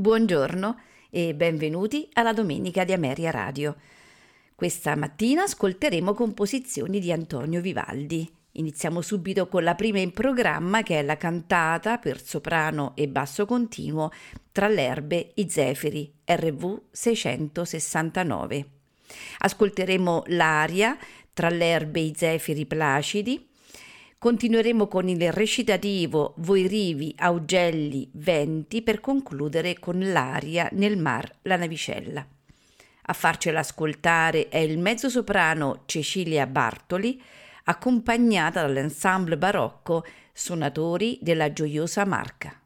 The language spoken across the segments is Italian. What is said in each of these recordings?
Buongiorno e benvenuti alla Domenica di Ameria Radio. Questa mattina ascolteremo composizioni di Antonio Vivaldi. Iniziamo subito con la prima in programma che è la cantata per soprano e basso continuo Tra l'erbe i zefiri RV 669. Ascolteremo l'aria Tra l'erbe i zefiri placidi Continueremo con il recitativo Voi rivi, augelli, venti per concludere con l'aria Nel mar la navicella. A farcela ascoltare è il mezzosoprano Cecilia Bartoli, accompagnata dall'ensemble barocco Suonatori della Gioiosa Marca.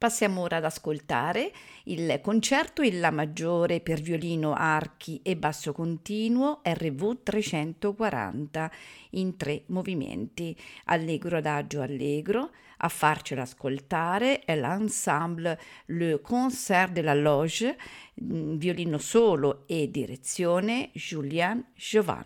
Passiamo ora ad ascoltare il concerto in La maggiore per violino, archi e basso continuo RV 340 in tre movimenti, allegro adagio allegro. A farcela ascoltare è l'ensemble Le Concert de la Loge, mm, violino solo e direzione Julien Jovan.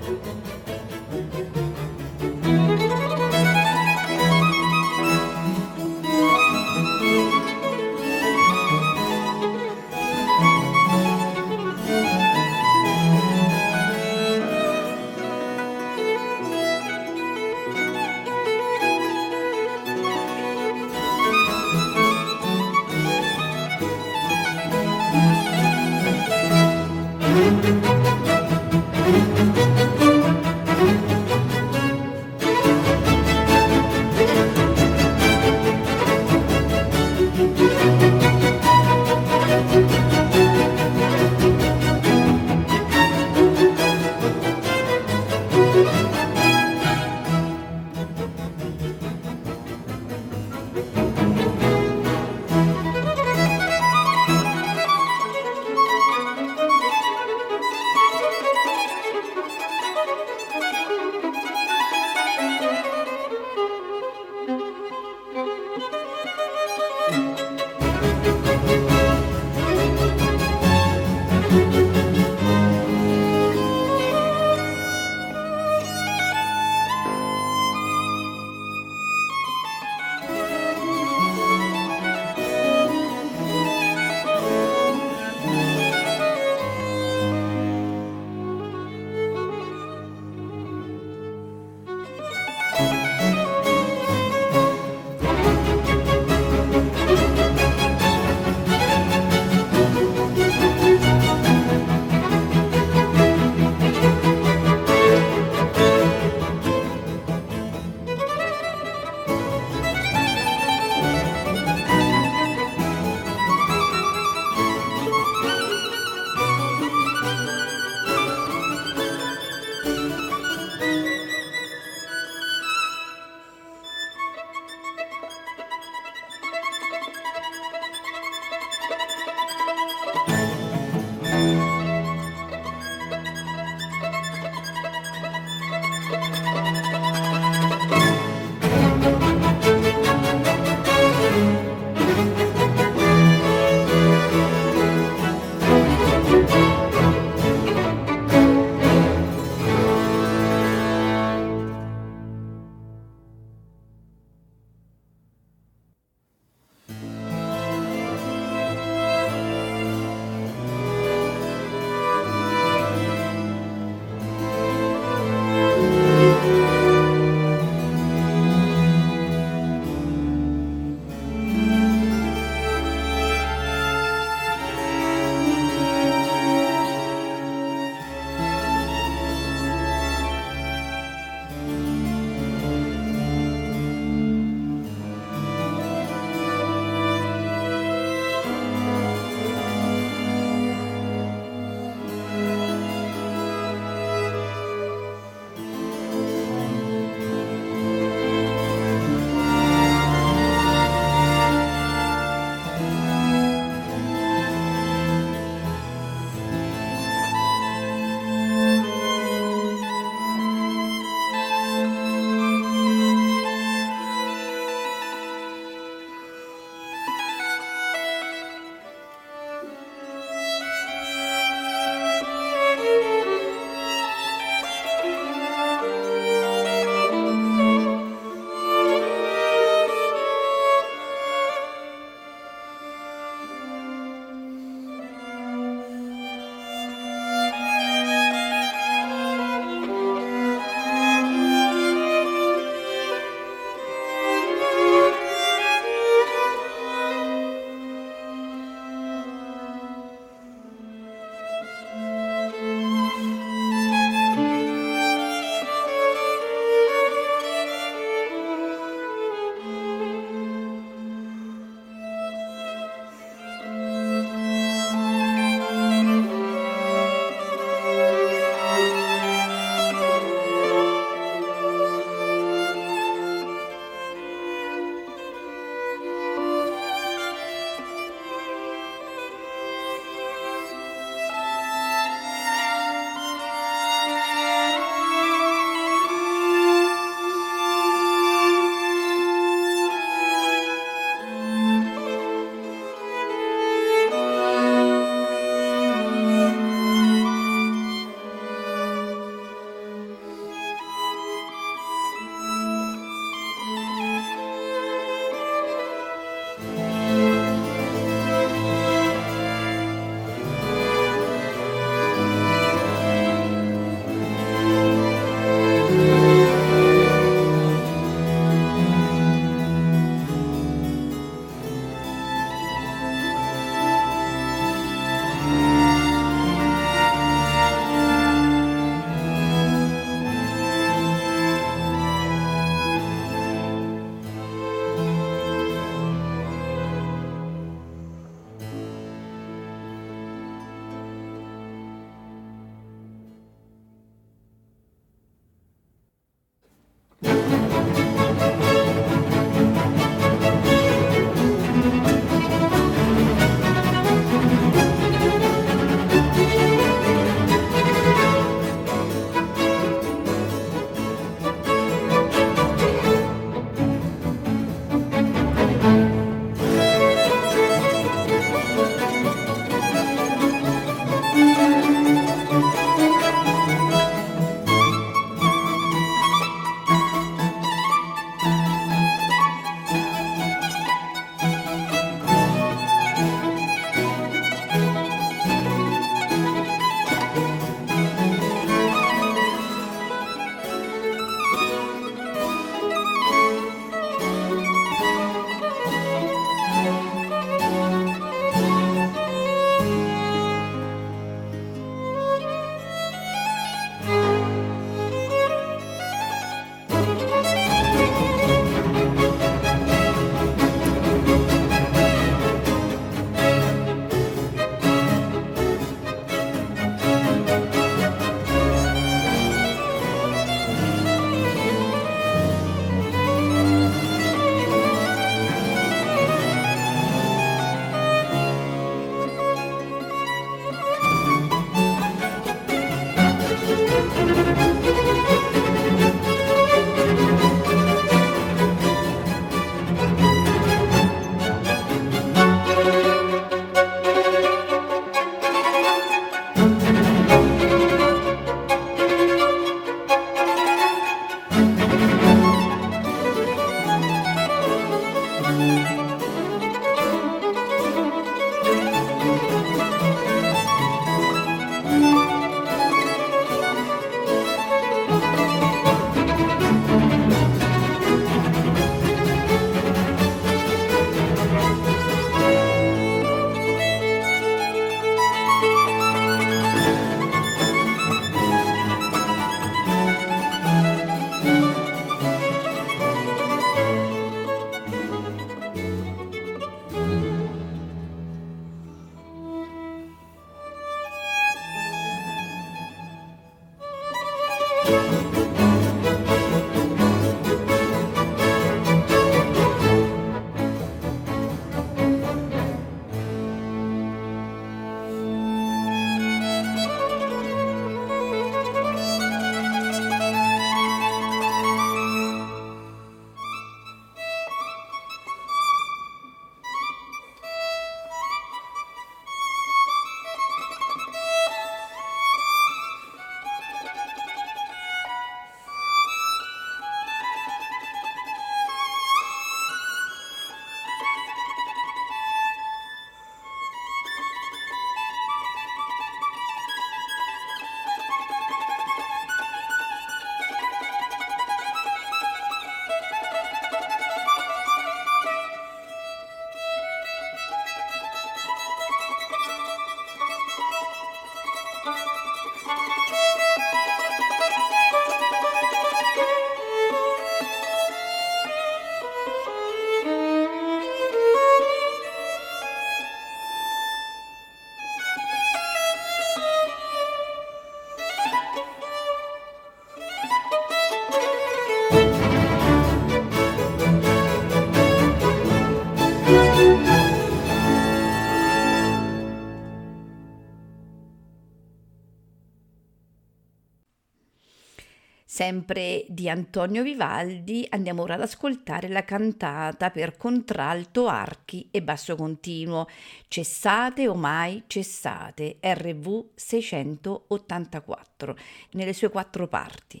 Sempre di Antonio Vivaldi andiamo ora ad ascoltare la cantata per contralto, archi e basso continuo. Cessate o mai cessate, RV 684, nelle sue quattro parti.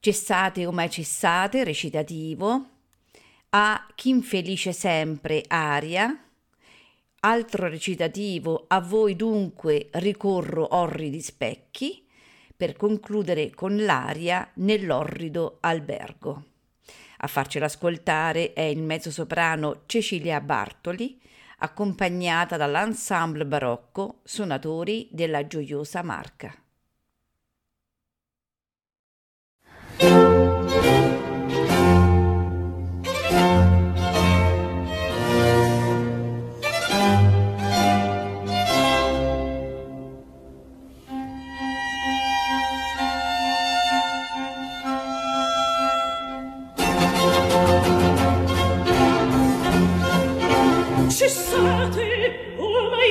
Cessate o mai cessate, recitativo. A chi infelice sempre, aria. Altro recitativo, a voi dunque ricorro orridi specchi per concludere con l'aria nell'orrido albergo. A farcela ascoltare è il mezzosoprano Cecilia Bartoli, accompagnata dall'ensemble barocco Suonatori della Gioiosa Marca.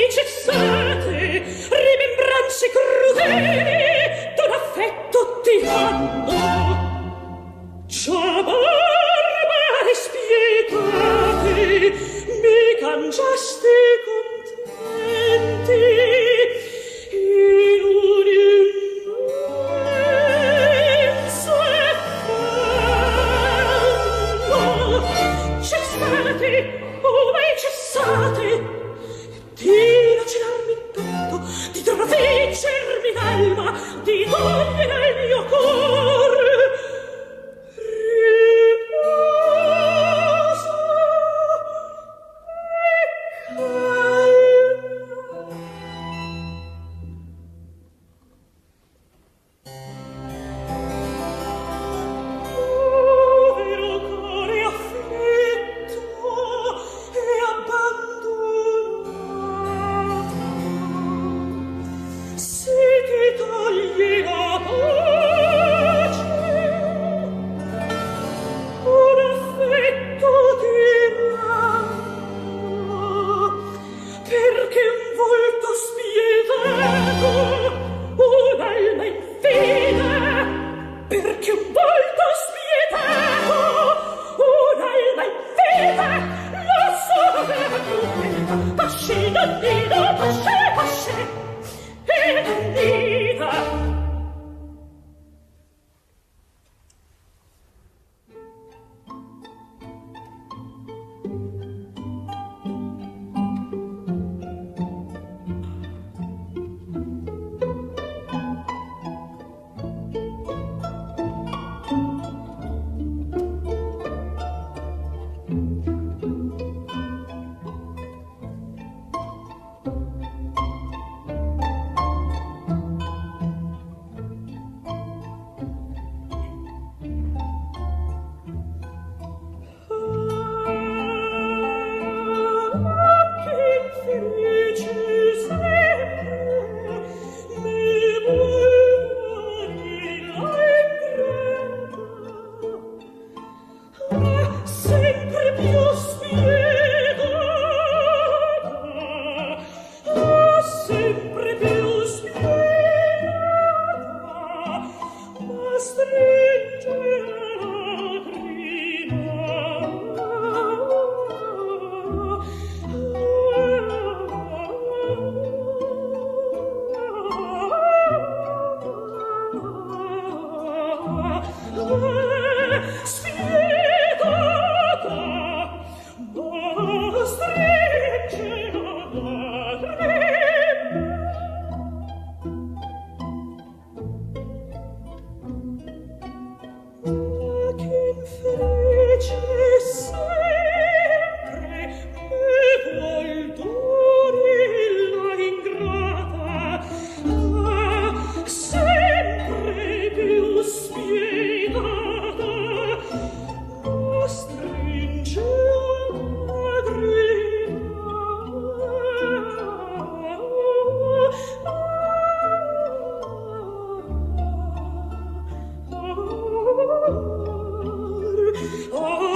cessate rimembranze crudele d'un affetto ti fanno ciò barba spietate mi cangiaste contenti. Cessate, ormai cessate, di ogni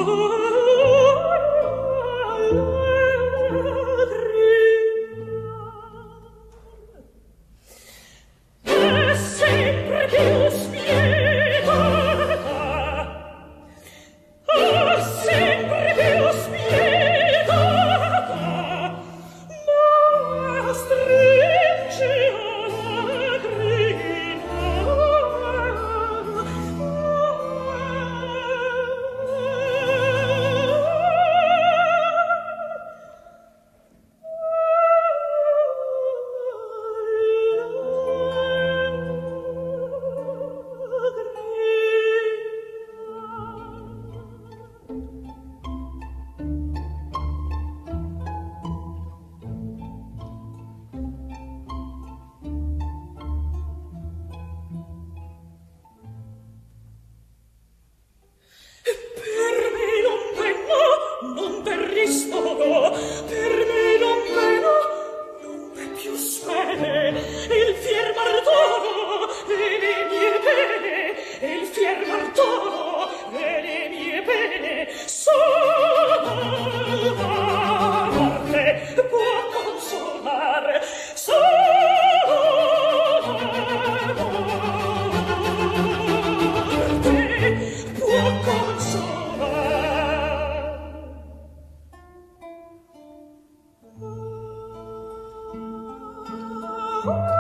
Oh. Ooh.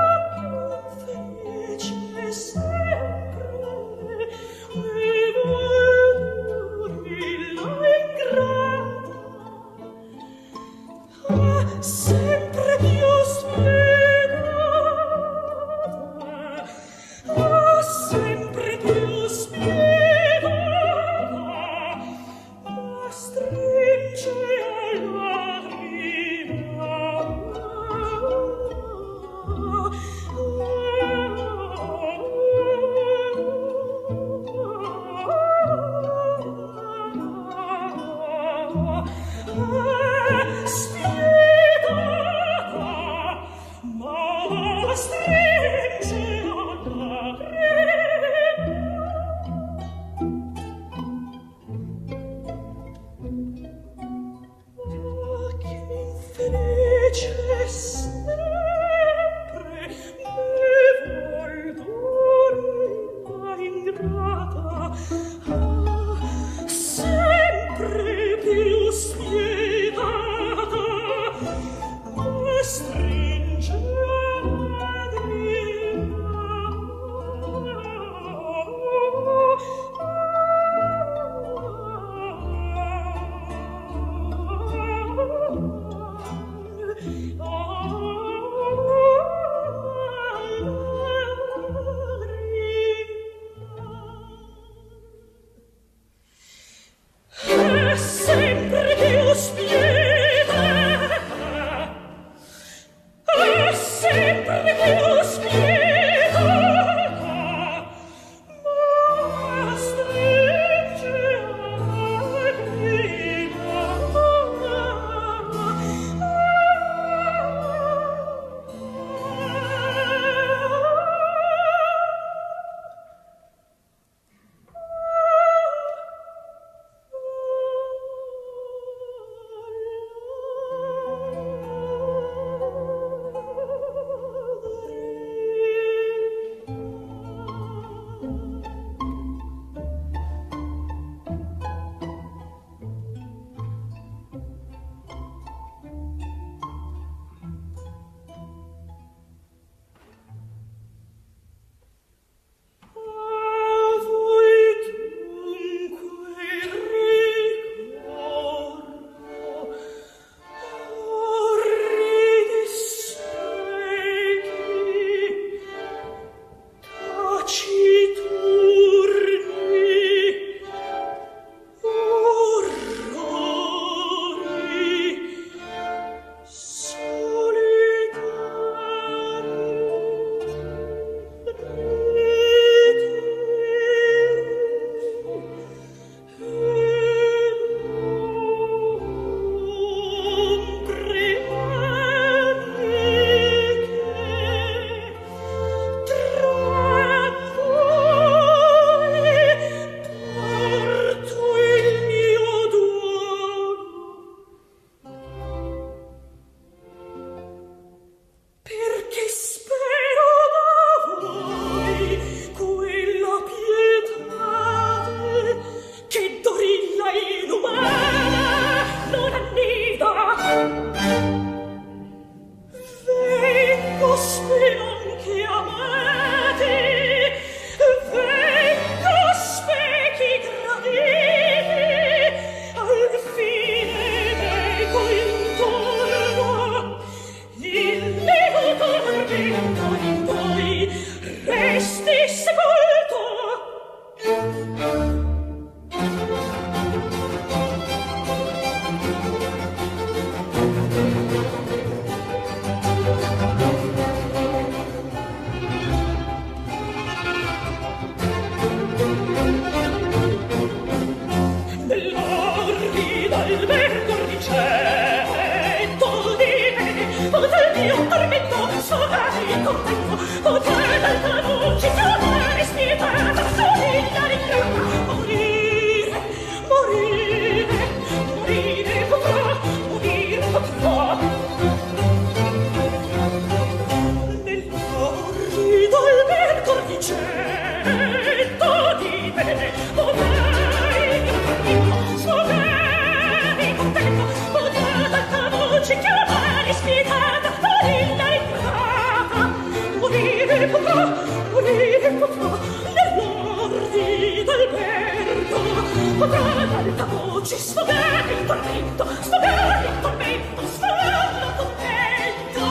Sì, il tormento, sto il tormento, sto il tormento.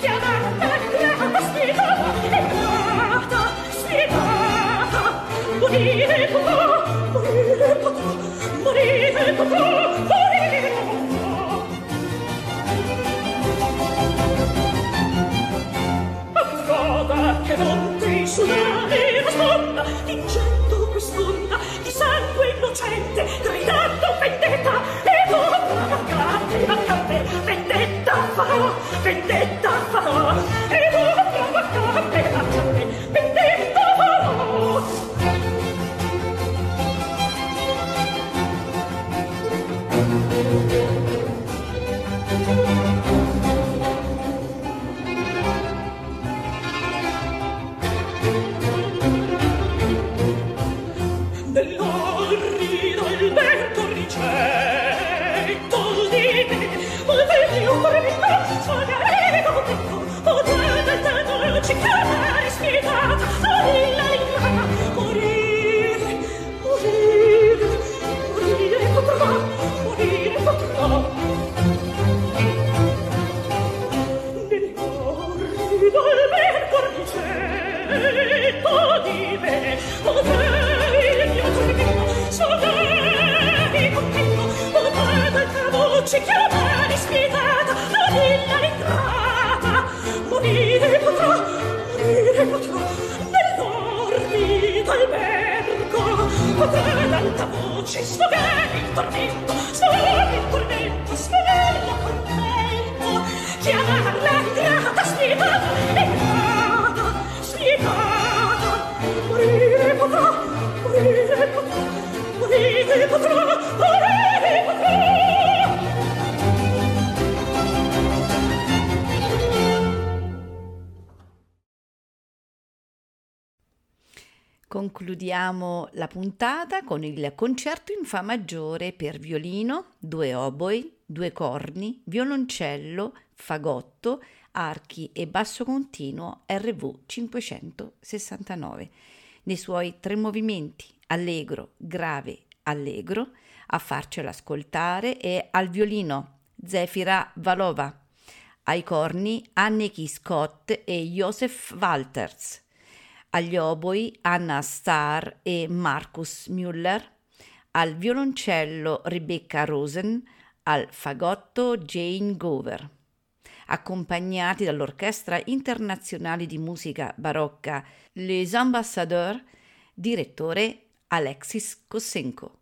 Chiamata, chiamata, spiegata, spiegata, spiegata. Morire potrò, morire potrò, morire potrò, morire potrò. Approda che monti sulla nera sponda, vincendo quest'onda di sangue innocente, vendetta e non pagate a vendetta farò vendetta farò e puntata con il concerto in Fa maggiore per violino, due oboi, due corni, violoncello, fagotto, archi e basso continuo RV 569. Nei suoi tre movimenti, allegro, grave, allegro, a farcelo ascoltare è al violino Zefira Valova, ai corni Anneki Scott e Joseph Walters agli oboi Anna Starr e Marcus Müller, al violoncello Rebecca Rosen, al fagotto Jane Gover, accompagnati dall'Orchestra Internazionale di Musica Barocca Les Ambassadeurs, direttore Alexis Kosenko.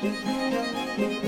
Música